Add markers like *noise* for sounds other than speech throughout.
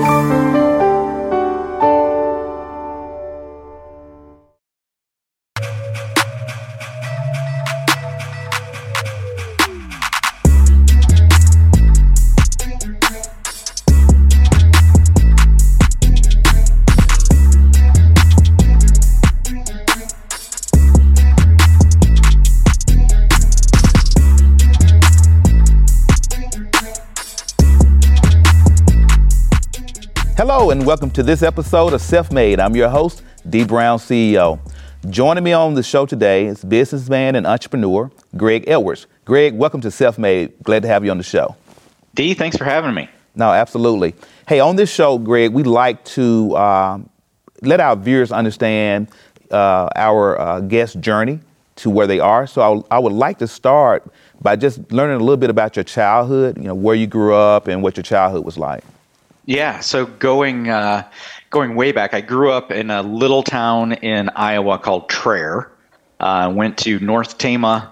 oh Hello, and welcome to this episode of Self Made. I'm your host, Dee Brown CEO. Joining me on the show today is businessman and entrepreneur Greg Edwards. Greg, welcome to Self Made. Glad to have you on the show. Dee, thanks for having me. No, absolutely. Hey, on this show, Greg, we like to uh, let our viewers understand uh, our uh, guest journey to where they are. So I, I would like to start by just learning a little bit about your childhood, you know, where you grew up and what your childhood was like. Yeah, so going uh, going way back, I grew up in a little town in Iowa called Traer. Uh, went to North Tama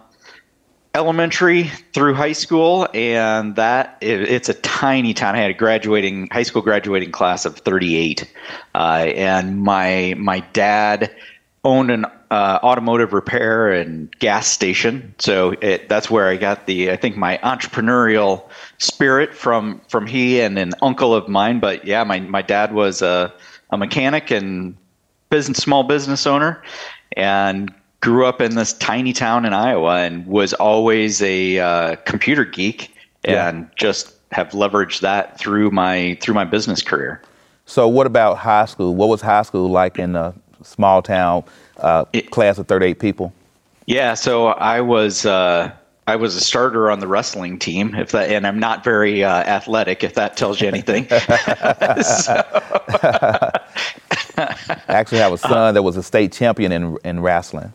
Elementary through high school, and that it, it's a tiny town. I had a graduating high school graduating class of 38, uh, and my my dad owned an uh, automotive repair and gas station. So it, that's where I got the I think my entrepreneurial spirit from from he and an uncle of mine. But yeah, my my dad was a a mechanic and business small business owner, and grew up in this tiny town in Iowa and was always a uh, computer geek yeah. and just have leveraged that through my through my business career. So, what about high school? What was high school like in a small town uh, it, class of 38 people? Yeah, so I was uh, I was a starter on the wrestling team. If that, and I'm not very uh, athletic. If that tells you anything. *laughs* I actually have a *laughs* son that was a state champion in in wrestling.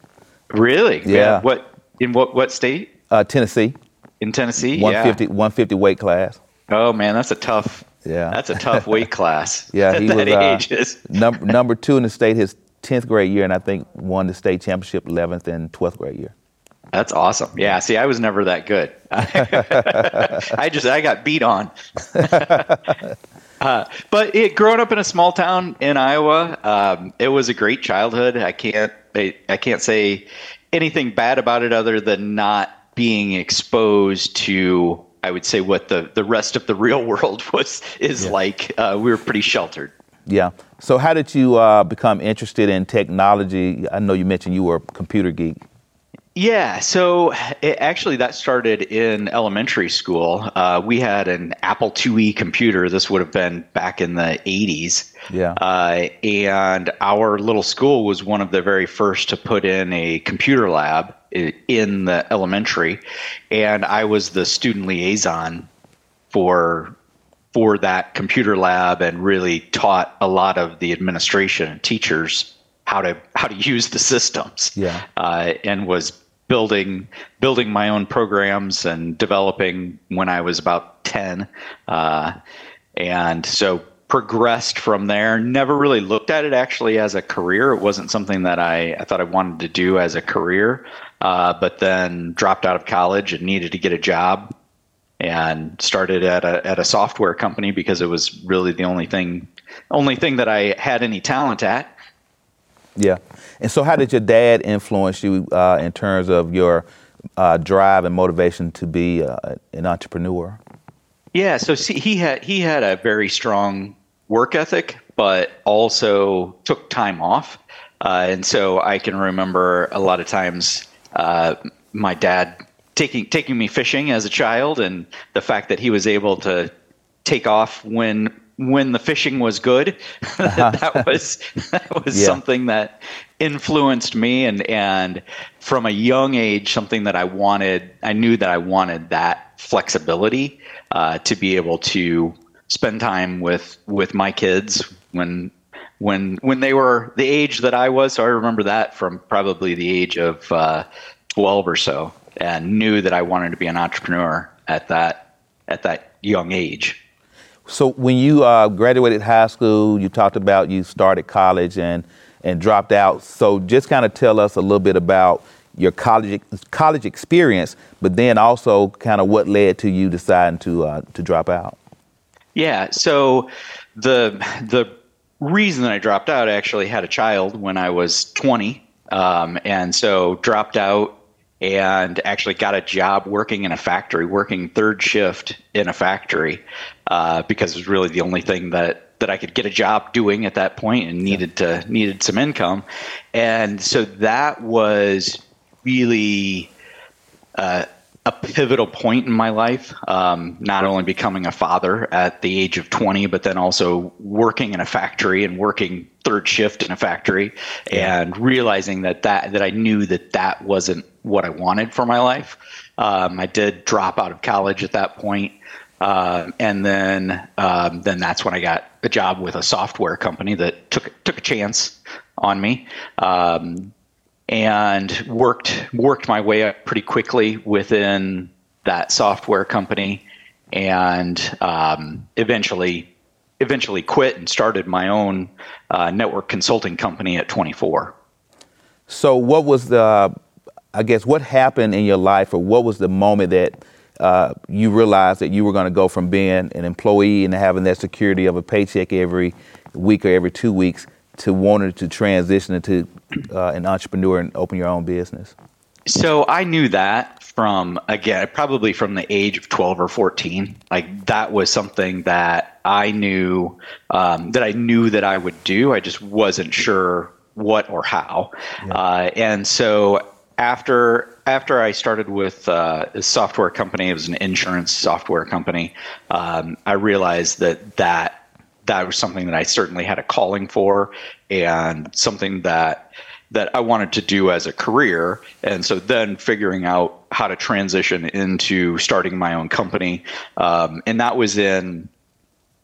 Really? Yeah. What in what what state? Uh, Tennessee. In Tennessee, 150, yeah. 150 weight class. Oh man, that's a tough. Yeah. That's a tough weight class. *laughs* yeah, he was uh, number number two in the state his tenth grade year, and I think won the state championship eleventh and twelfth grade year. That's awesome. Yeah. See, I was never that good. *laughs* I just I got beat on. *laughs* uh, but it, growing up in a small town in Iowa, um, it was a great childhood. I can't I, I can't say anything bad about it other than not being exposed to I would say what the, the rest of the *laughs* real world was is yeah. like. Uh, we were pretty sheltered. Yeah. So how did you uh, become interested in technology? I know you mentioned you were a computer geek. Yeah, so it, actually, that started in elementary school. Uh, we had an Apple IIe computer. This would have been back in the 80s. Yeah. Uh, and our little school was one of the very first to put in a computer lab in the elementary. And I was the student liaison for for that computer lab and really taught a lot of the administration and teachers how to how to use the systems. Yeah. Uh, and was building building my own programs and developing when I was about ten, uh, and so progressed from there. Never really looked at it actually as a career. It wasn't something that I, I thought I wanted to do as a career. Uh, but then dropped out of college and needed to get a job and started at a at a software company because it was really the only thing only thing that I had any talent at. Yeah. And so, how did your dad influence you uh, in terms of your uh, drive and motivation to be uh, an entrepreneur? Yeah. So, see, he had he had a very strong work ethic, but also took time off. Uh, and so, I can remember a lot of times uh, my dad taking taking me fishing as a child, and the fact that he was able to take off when when the fishing was good. *laughs* that was *laughs* that was yeah. something that influenced me and and from a young age something that I wanted I knew that I wanted that flexibility uh, to be able to spend time with with my kids when when when they were the age that I was so I remember that from probably the age of uh, 12 or so and knew that I wanted to be an entrepreneur at that at that young age so when you uh, graduated high school, you talked about you started college and and dropped out. So just kind of tell us a little bit about your college college experience, but then also kind of what led to you deciding to uh, to drop out. Yeah. So the the reason that I dropped out, I actually had a child when I was 20, um, and so dropped out and actually got a job working in a factory, working third shift in a factory, uh, because it was really the only thing that that I could get a job doing at that point and needed to needed some income, and so that was really. Uh, a pivotal point in my life. Um, not only becoming a father at the age of 20, but then also working in a factory and working third shift in a factory, yeah. and realizing that that that I knew that that wasn't what I wanted for my life. Um, I did drop out of college at that point, uh, and then um, then that's when I got a job with a software company that took took a chance on me. Um, and worked worked my way up pretty quickly within that software company, and um, eventually eventually quit and started my own uh, network consulting company at 24. So, what was the, I guess, what happened in your life, or what was the moment that uh, you realized that you were going to go from being an employee and having that security of a paycheck every week or every two weeks to wanting to transition into uh, an entrepreneur and open your own business? So I knew that from again probably from the age of 12 or 14 like that was something that i knew um, that i knew that i would do i just wasn't sure what or how yeah. uh, and so after after i started with uh, a software company it was an insurance software company um, i realized that that that was something that I certainly had a calling for and something that that I wanted to do as a career. And so then figuring out how to transition into starting my own company. Um, and that was in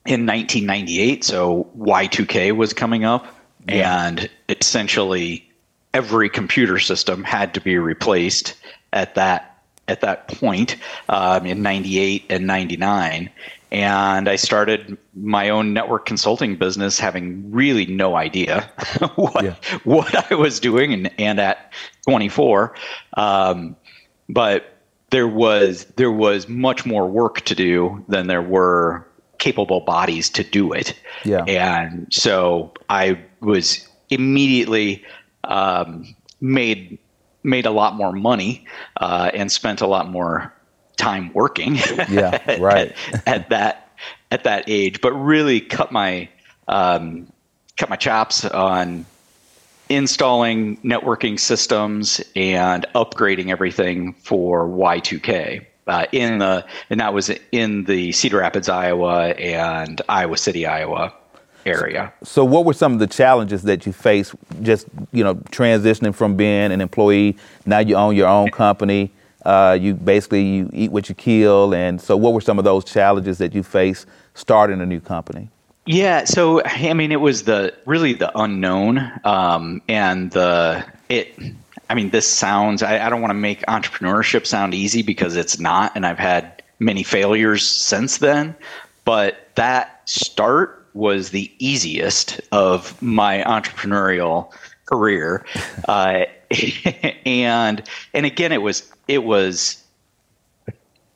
in 1998. So Y2K was coming up, yeah. and essentially every computer system had to be replaced at that at that point um, in 98 and 99 and I started my own network consulting business, having really no idea *laughs* what yeah. what I was doing, and, and at 24, um, but there was there was much more work to do than there were capable bodies to do it. Yeah. And so I was immediately um, made made a lot more money uh, and spent a lot more time working. Yeah, *laughs* right. at, *laughs* at, that at that age, but really cut my um, cut my chops on installing networking systems and upgrading everything for Y2K. Uh, in the and that was in the Cedar Rapids, Iowa, and Iowa City, Iowa area. So, what were some of the challenges that you faced? Just you know, transitioning from being an employee, now you own your own company. Uh, you basically you eat what you kill, and so what were some of those challenges that you faced starting a new company? Yeah, so I mean, it was the really the unknown, um, and the it. I mean, this sounds. I, I don't want to make entrepreneurship sound easy because it's not, and I've had many failures since then. But that start was the easiest of my entrepreneurial career, *laughs* uh, *laughs* and and again, it was it was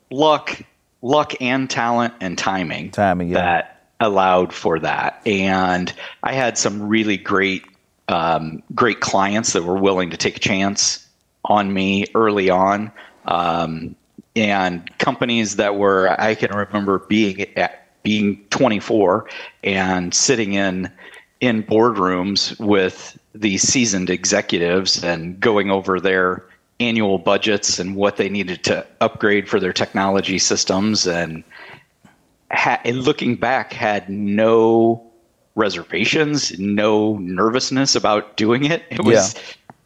luck, luck and talent and timing, timing yeah. that allowed for that. And I had some really great, um, great clients that were willing to take a chance on me early on. Um, and companies that were, I can remember being at, being 24 and sitting in in boardrooms with these seasoned executives and going over their annual budgets and what they needed to upgrade for their technology systems. And, ha- and looking back had no reservations no nervousness about doing it. It was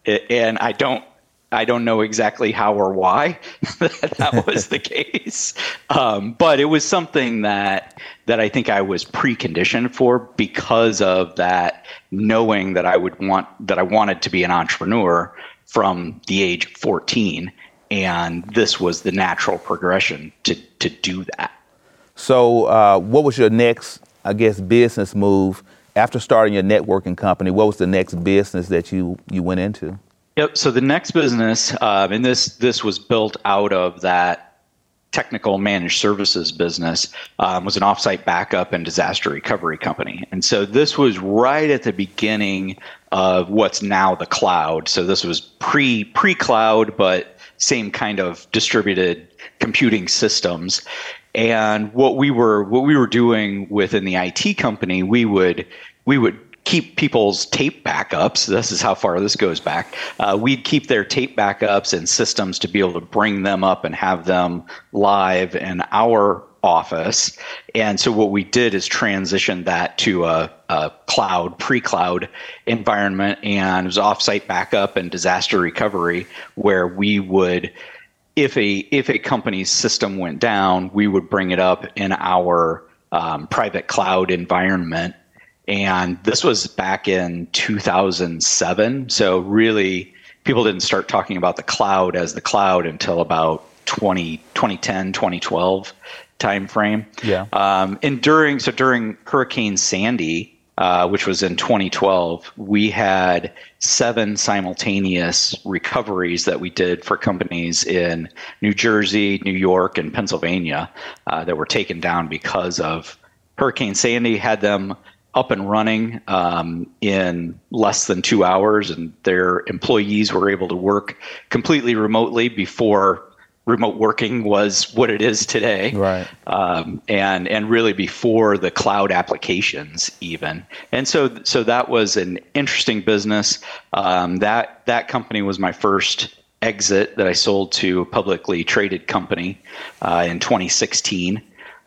yeah. and i don't I don't know exactly how or why *laughs* that was the *laughs* case, um, but it was something that that I think I was preconditioned for because of that knowing that I would want that I wanted to be an entrepreneur from the age of 14 and this was the natural progression to to do that. So uh, what was your next i guess business move? After starting your networking company what was the next business that you you went into? Yep so the next business um, and this this was built out of that technical managed services business um, was an offsite backup and disaster recovery company. And so this was right at the beginning of what's now the cloud. So this was pre pre cloud, but same kind of distributed computing systems. And what we were what we were doing within the IT company, we would we would keep people's tape backups. This is how far this goes back. Uh, we'd keep their tape backups and systems to be able to bring them up and have them live in our office. And so what we did is transition that to a, a cloud, pre-cloud environment, and it was offsite backup and disaster recovery, where we would. If a if a company's system went down, we would bring it up in our um, private cloud environment and this was back in 2007. So, really, people didn't start talking about the cloud as the cloud until about 20, 2010, 2012 timeframe. Yeah. Um, and during, so during Hurricane Sandy, uh, which was in 2012, we had seven simultaneous recoveries that we did for companies in New Jersey, New York, and Pennsylvania uh, that were taken down because of Hurricane Sandy. Had them up and running um, in less than two hours, and their employees were able to work completely remotely before remote working was what it is today. Right. Um, and and really before the cloud applications even. And so so that was an interesting business. Um, that that company was my first exit that I sold to a publicly traded company uh, in 2016,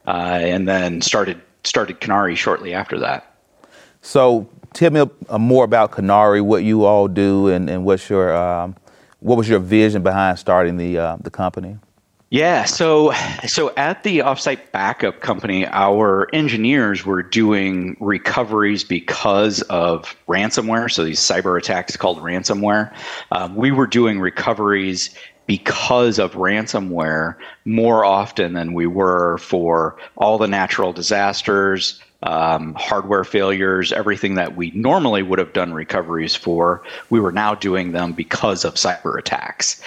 uh, and then started started Canauri shortly after that. So tell me uh, more about Canauri, what you all do, and, and what's your um, what was your vision behind starting the uh, the company? Yeah, so so at the offsite backup company, our engineers were doing recoveries because of ransomware. So these cyber attacks called ransomware. Um, we were doing recoveries because of ransomware more often than we were for all the natural disasters, um, hardware failures, everything that we normally would have done recoveries for, we were now doing them because of cyber attacks.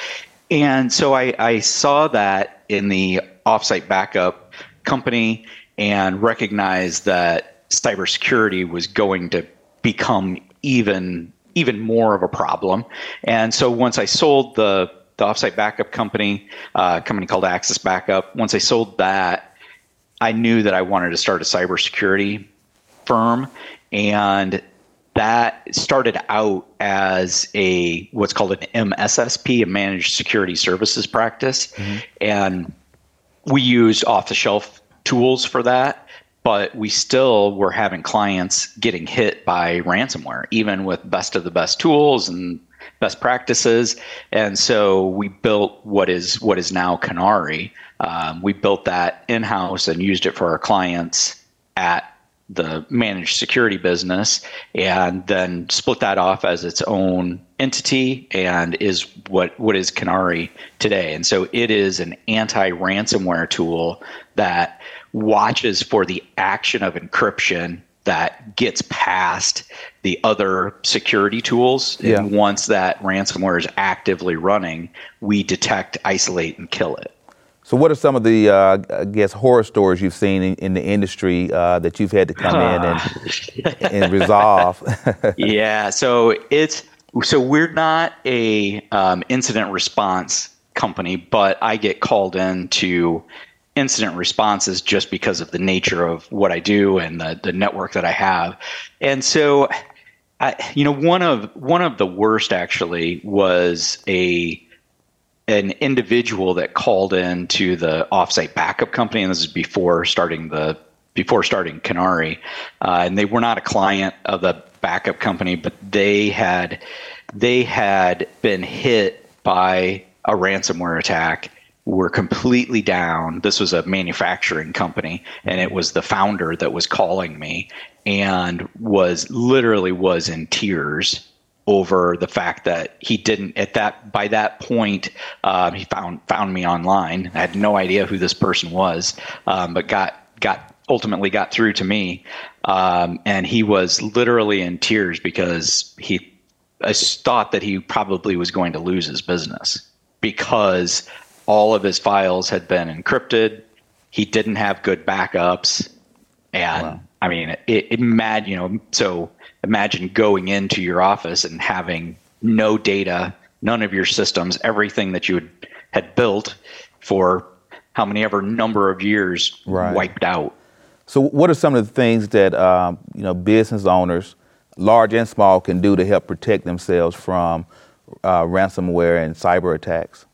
And so I, I saw that in the offsite backup company and recognized that cybersecurity was going to become even even more of a problem. And so once I sold the the offsite backup company, uh, a company called Access Backup, once I sold that, I knew that I wanted to start a cybersecurity firm, and that started out as a what's called an MSSP, a managed security services practice, mm-hmm. and we used off-the-shelf tools for that. But we still were having clients getting hit by ransomware, even with best of the best tools and best practices. And so we built what is what is now Canauri, um, we built that in house and used it for our clients at the managed security business and then split that off as its own entity and is what what is Canauri today. And so it is an anti-ransomware tool that watches for the action of encryption that gets past the other security tools. Yeah. And once that ransomware is actively running, we detect, isolate, and kill it. So, what are some of the, uh, I guess, horror stories you've seen in, in the industry uh, that you've had to come in and, and resolve? *laughs* yeah, so it's so we're not a um, incident response company, but I get called in to incident responses just because of the nature of what I do and the the network that I have, and so. I, you know, one of one of the worst actually was a an individual that called in to the offsite backup company, and this is before starting the before starting Canauri, uh, and they were not a client of the backup company, but they had they had been hit by a ransomware attack were completely down. This was a manufacturing company, and it was the founder that was calling me and was literally was in tears over the fact that he didn't at that by that point um, he found found me online. I had no idea who this person was, um, but got got ultimately got through to me, um, and he was literally in tears because he I thought that he probably was going to lose his business because all of his files had been encrypted. He didn't have good backups, and wow. I mean, it, it mad, you know. So imagine going into your office and having no data, none of your systems, everything that you had, had built for how many ever number of years right. wiped out. So, what are some of the things that um, you know business owners, large and small, can do to help protect themselves from uh, ransomware and cyber attacks?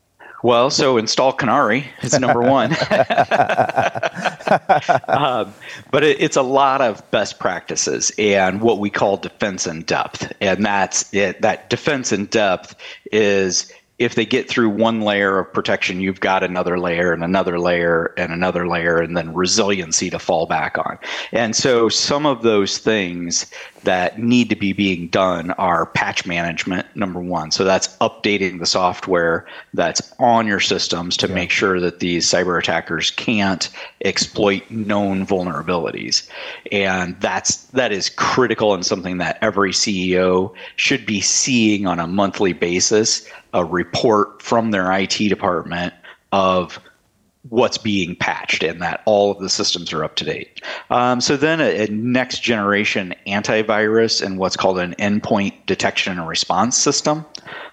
Well, so install Canauri is number one. *laughs* um, but it, it's a lot of best practices and what we call defense in depth. And that's it. That defense in depth is if they get through one layer of protection, you've got another layer and another layer and another layer, and then resiliency to fall back on. And so, some of those things that need to be being done are patch management, number one. So, that's updating the software that's on your systems to yeah. make sure that these cyber attackers can't exploit known vulnerabilities. And that's that is critical and something that every CEO should be seeing on a monthly basis a report from their IT department of what's being patched and that all of the systems are up to date. Um, so then a, a, next generation antivirus and what's called an endpoint detection and response system.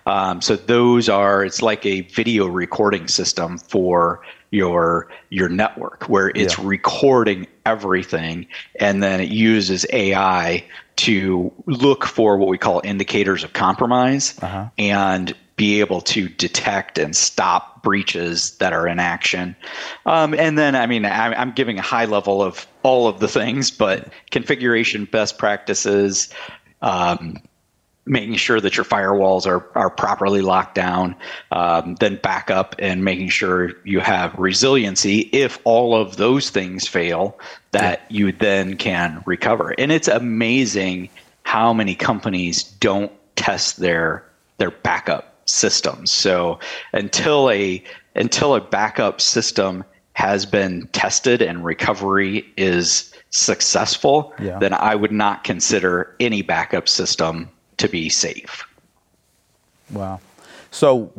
Um, so those are it's like a video recording system for your your network where it's yeah. recording everything and then it uses AI to look for what we call indicators of compromise uh-huh. and be able to detect and stop breaches that are in action. Um, and then, I mean, I'm, I'm, giving a high level of all of the things, but configuration best practices, um, making sure that your firewalls are, are properly locked down, um, then backup and making sure you have resiliency. If all of those things fail, that yeah. you then can recover. And it's amazing how many companies don't test their their backup systems. So until a until a backup system has been tested and recovery is successful, yeah. then I would not consider any backup system to be safe. Wow. So,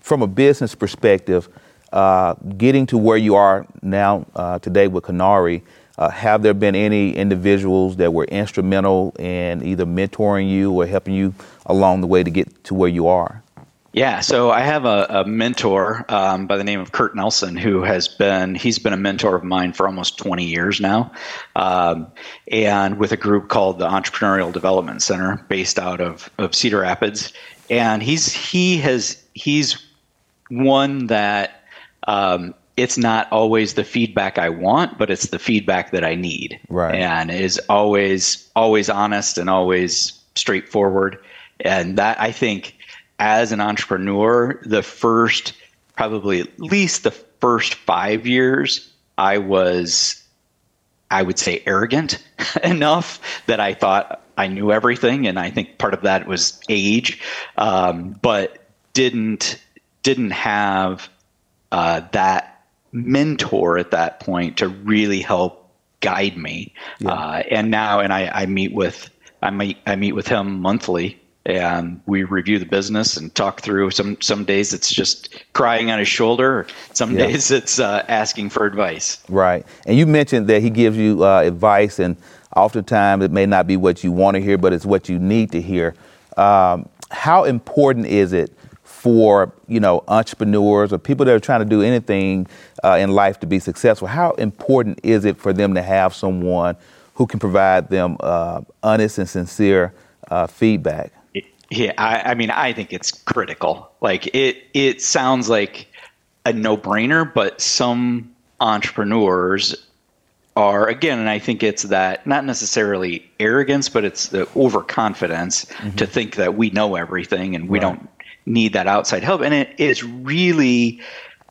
from a business perspective, uh, getting to where you are now uh, today with Canauri, uh, have there been any individuals that were instrumental in either mentoring you or helping you along the way to get to where you are? Yeah, so I have a, a mentor um, by the name of Kurt Nelson who has been he's been a mentor of mine for almost 20 years now, um, and with a group called the Entrepreneurial Development Center based out of, of Cedar Rapids, and he's he has he's one that um, it's not always the feedback I want, but it's the feedback that I need, right? And is always always honest and always straightforward, and that I think as an entrepreneur, the first, probably at least the first five years, I was, I would say, arrogant *laughs* enough that I thought I knew everything. And I think part of that was age, um, but didn't didn't have uh, that mentor at that point to really help guide me. Yeah. Uh, and now, and I, I meet with I meet I meet with him monthly and we review the business and talk through. Some some days it's just crying on his shoulder. Some yeah. days it's uh, asking for advice. Right. And you mentioned that he gives you uh, advice, and oftentimes it may not be what you want to hear, but it's what you need to hear. Um, how important is it for you know entrepreneurs or people that are trying to do anything uh, in life to be successful? How important is it for them to have someone who can provide them uh, honest and sincere uh, feedback? Yeah, I, I mean, I think it's critical. Like it, it sounds like a no-brainer, but some entrepreneurs are again, and I think it's that not necessarily arrogance, but it's the overconfidence mm-hmm. to think that we know everything and we right. don't need that outside help. And it is really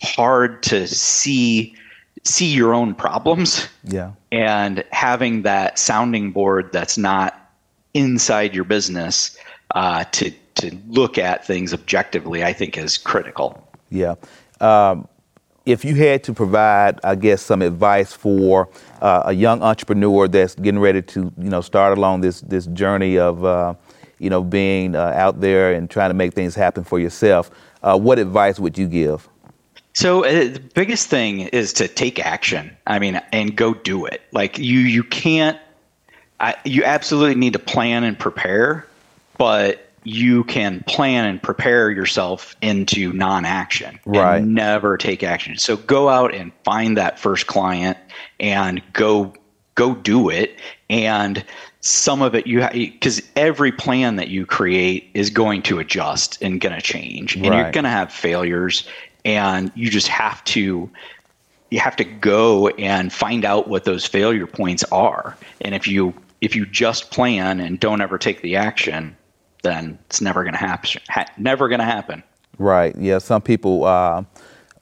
hard to see see your own problems. Yeah. And having that sounding board that's not inside your business uh, to to look at things objectively, I think is critical. Yeah. Um, if you had to provide, I guess, some advice for uh, a young entrepreneur that's getting ready to, you know, start along this this journey of, uh, you know, being uh, out there and trying to make things happen for yourself, uh, what advice would you give? So uh, the biggest thing is to take action. I mean, and go do it. Like you, you can't. I, you absolutely need to plan and prepare, but you can plan and prepare yourself into non-action right. never take action. So go out and find that first client and go go do it. And some of it you have because every plan that you create is going to adjust and going to change, and Right. you're going to have failures, and you just have to you have to go and find out what those failure points are. And if you if you just plan and don't ever take the action, then it's never going to happen. Ha- never going to happen. Right. Yeah. Some people uh,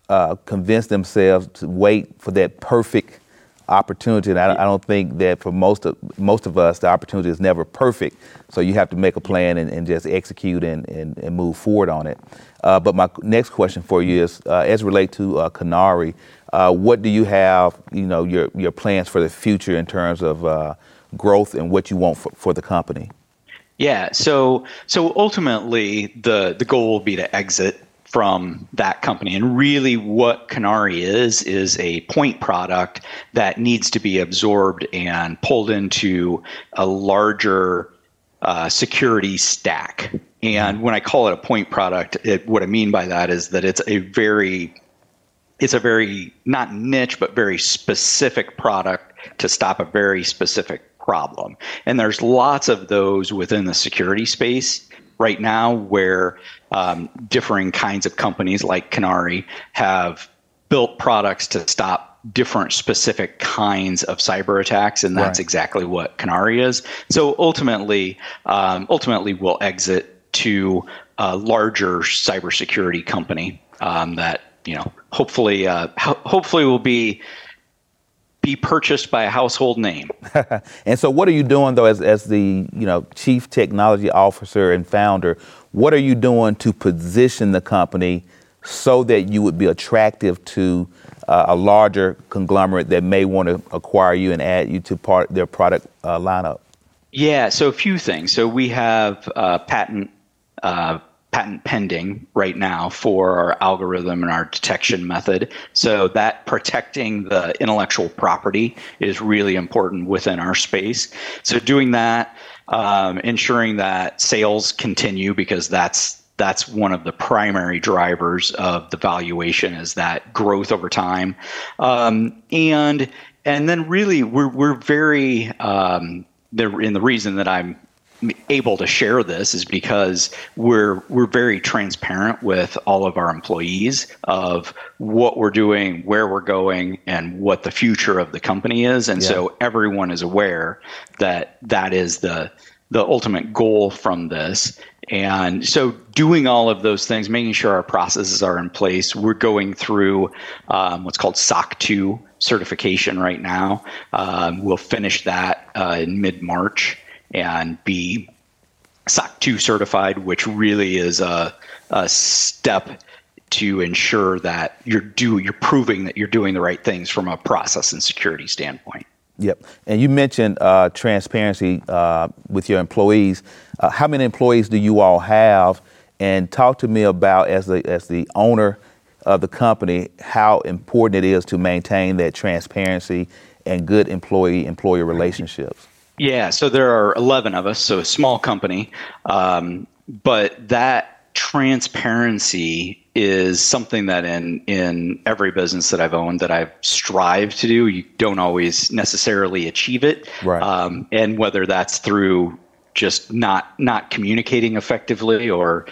uh, convince themselves to wait for that perfect opportunity, and I, I don't think that for most of most of us, the opportunity is never perfect. So you have to make a plan and, and just execute and, and, and move forward on it. Uh, but my next question for you is, uh, as relate to uh, Canauri, uh, what do you have? You know, your your plans for the future in terms of uh, growth and what you want for, for the company. Yeah. So so ultimately, the the goal will be to exit from that company. And really, what Canauri is is a point product that needs to be absorbed and pulled into a larger uh, security stack. And when I call it a point product, it, what I mean by that is that it's a very it's a very not niche but very specific product to stop a very specific problem and there's lots of those within the security space right now where um, differing kinds of companies like Canauri have built products to stop different specific kinds of cyber attacks and that's Right. exactly what Canauri is so ultimately um, ultimately we'll exit to a larger cybersecurity company um, that you know hopefully uh, ho- hopefully will be be purchased by a household name. *laughs* And so, what are you doing though, as as the you know chief technology officer and founder? What are you doing to position the company so that you would be attractive to uh, a larger conglomerate that may want to acquire you and add you to part their product uh, lineup? Yeah, so a few things. So we have uh, patent uh, patent pending right now for our algorithm and our detection method. So that protecting the intellectual property is really important within our space. So doing that, um, ensuring that sales continue because that's that's one of the primary drivers of the valuation is that growth over time, um, and and then really we're we're very um, the and the reason that I'm able to share this is because we're we're very transparent with all of our employees of what we're doing, where we're going, and what the future of the company is, and Yeah. so everyone is aware that that is the the ultimate goal from this. And so, doing all of those things, making sure our processes are in place, we're going through um, what's called SOC 2 certification right now. Um, we'll finish that uh, in mid March and be SOC 2 certified, which really is a, a step to ensure that you're do you're proving that you're doing the right things from a process and security standpoint. Yep. And you mentioned uh, transparency uh, with your employees. Uh, how many employees do you all have? And talk to me about as the as the owner of the company, how important it is to maintain that transparency and good employee employer relationships. Yeah, so there are 11 of us, so a small company. Um, but that transparency is something that in, in every business that I've owned that I've strived to do, you don't always necessarily achieve it. Right. Um, and whether that's through just not not communicating effectively or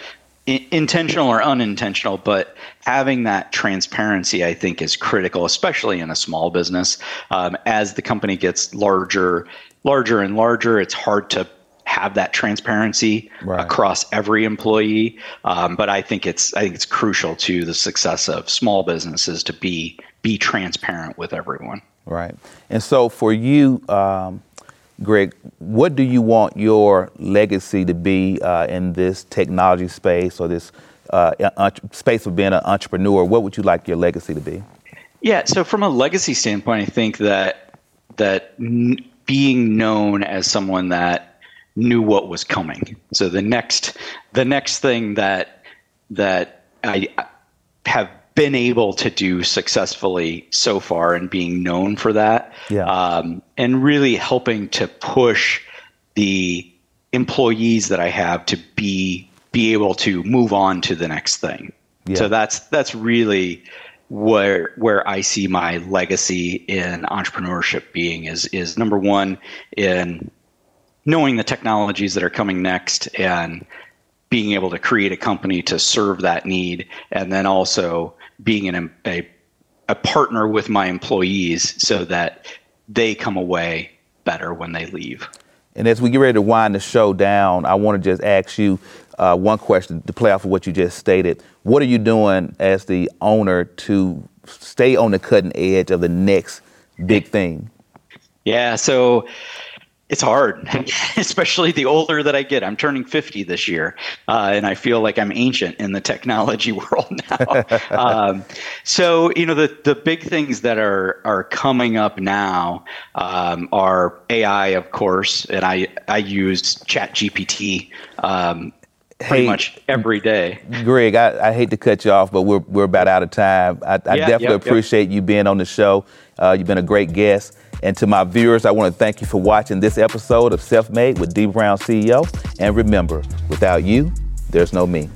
i- intentional or unintentional, but having that transparency, I think, is critical, especially in a small business. Um, as the company gets larger, larger and larger, it's hard to have that transparency Right. across every employee. Um, but I think it's I think it's crucial to the success of small businesses to be be transparent with everyone. Right. And so for you, um, Greg, what do you want your legacy to be uh, in this technology space or this uh, entre- space of being an entrepreneur? What would you like your legacy to be? Yeah. So from a legacy standpoint, I think that that n- being known as someone that knew what was coming. So the next the next thing that that I have been able to do successfully so far and being known for that. Yeah. Um, and really helping to push the employees that I have to be be able to move on to the next thing. Yeah. So that's that's really where where I see my legacy in entrepreneurship being is is number one in knowing the technologies that are coming next and being able to create a company to serve that need, and then also being an, a a partner with my employees so that they come away better when they leave. And as we get ready to wind the show down, I want to just ask you uh, one question to play off of what you just stated. What are you doing as the owner to stay on the cutting edge of the next big thing? Yeah, so it's hard, *laughs* especially the older that I get. I'm turning 50 this year, uh, and I feel like I'm ancient in the technology *laughs* world now. *laughs* um, so, you know, the, the big things that are are coming up now um, are AI, of course, and I I use ChatGPT um, pretty Hey, much every day. Greg, I, I hate to cut you off, but we're, we're about out of time. I, I Yeah, definitely yep, yep. appreciate you being on the show. Uh, you've been a great guest. And to my viewers, I want to thank you for watching this episode of Self Made with Dee Brown CEO. And remember, without you, there's no me.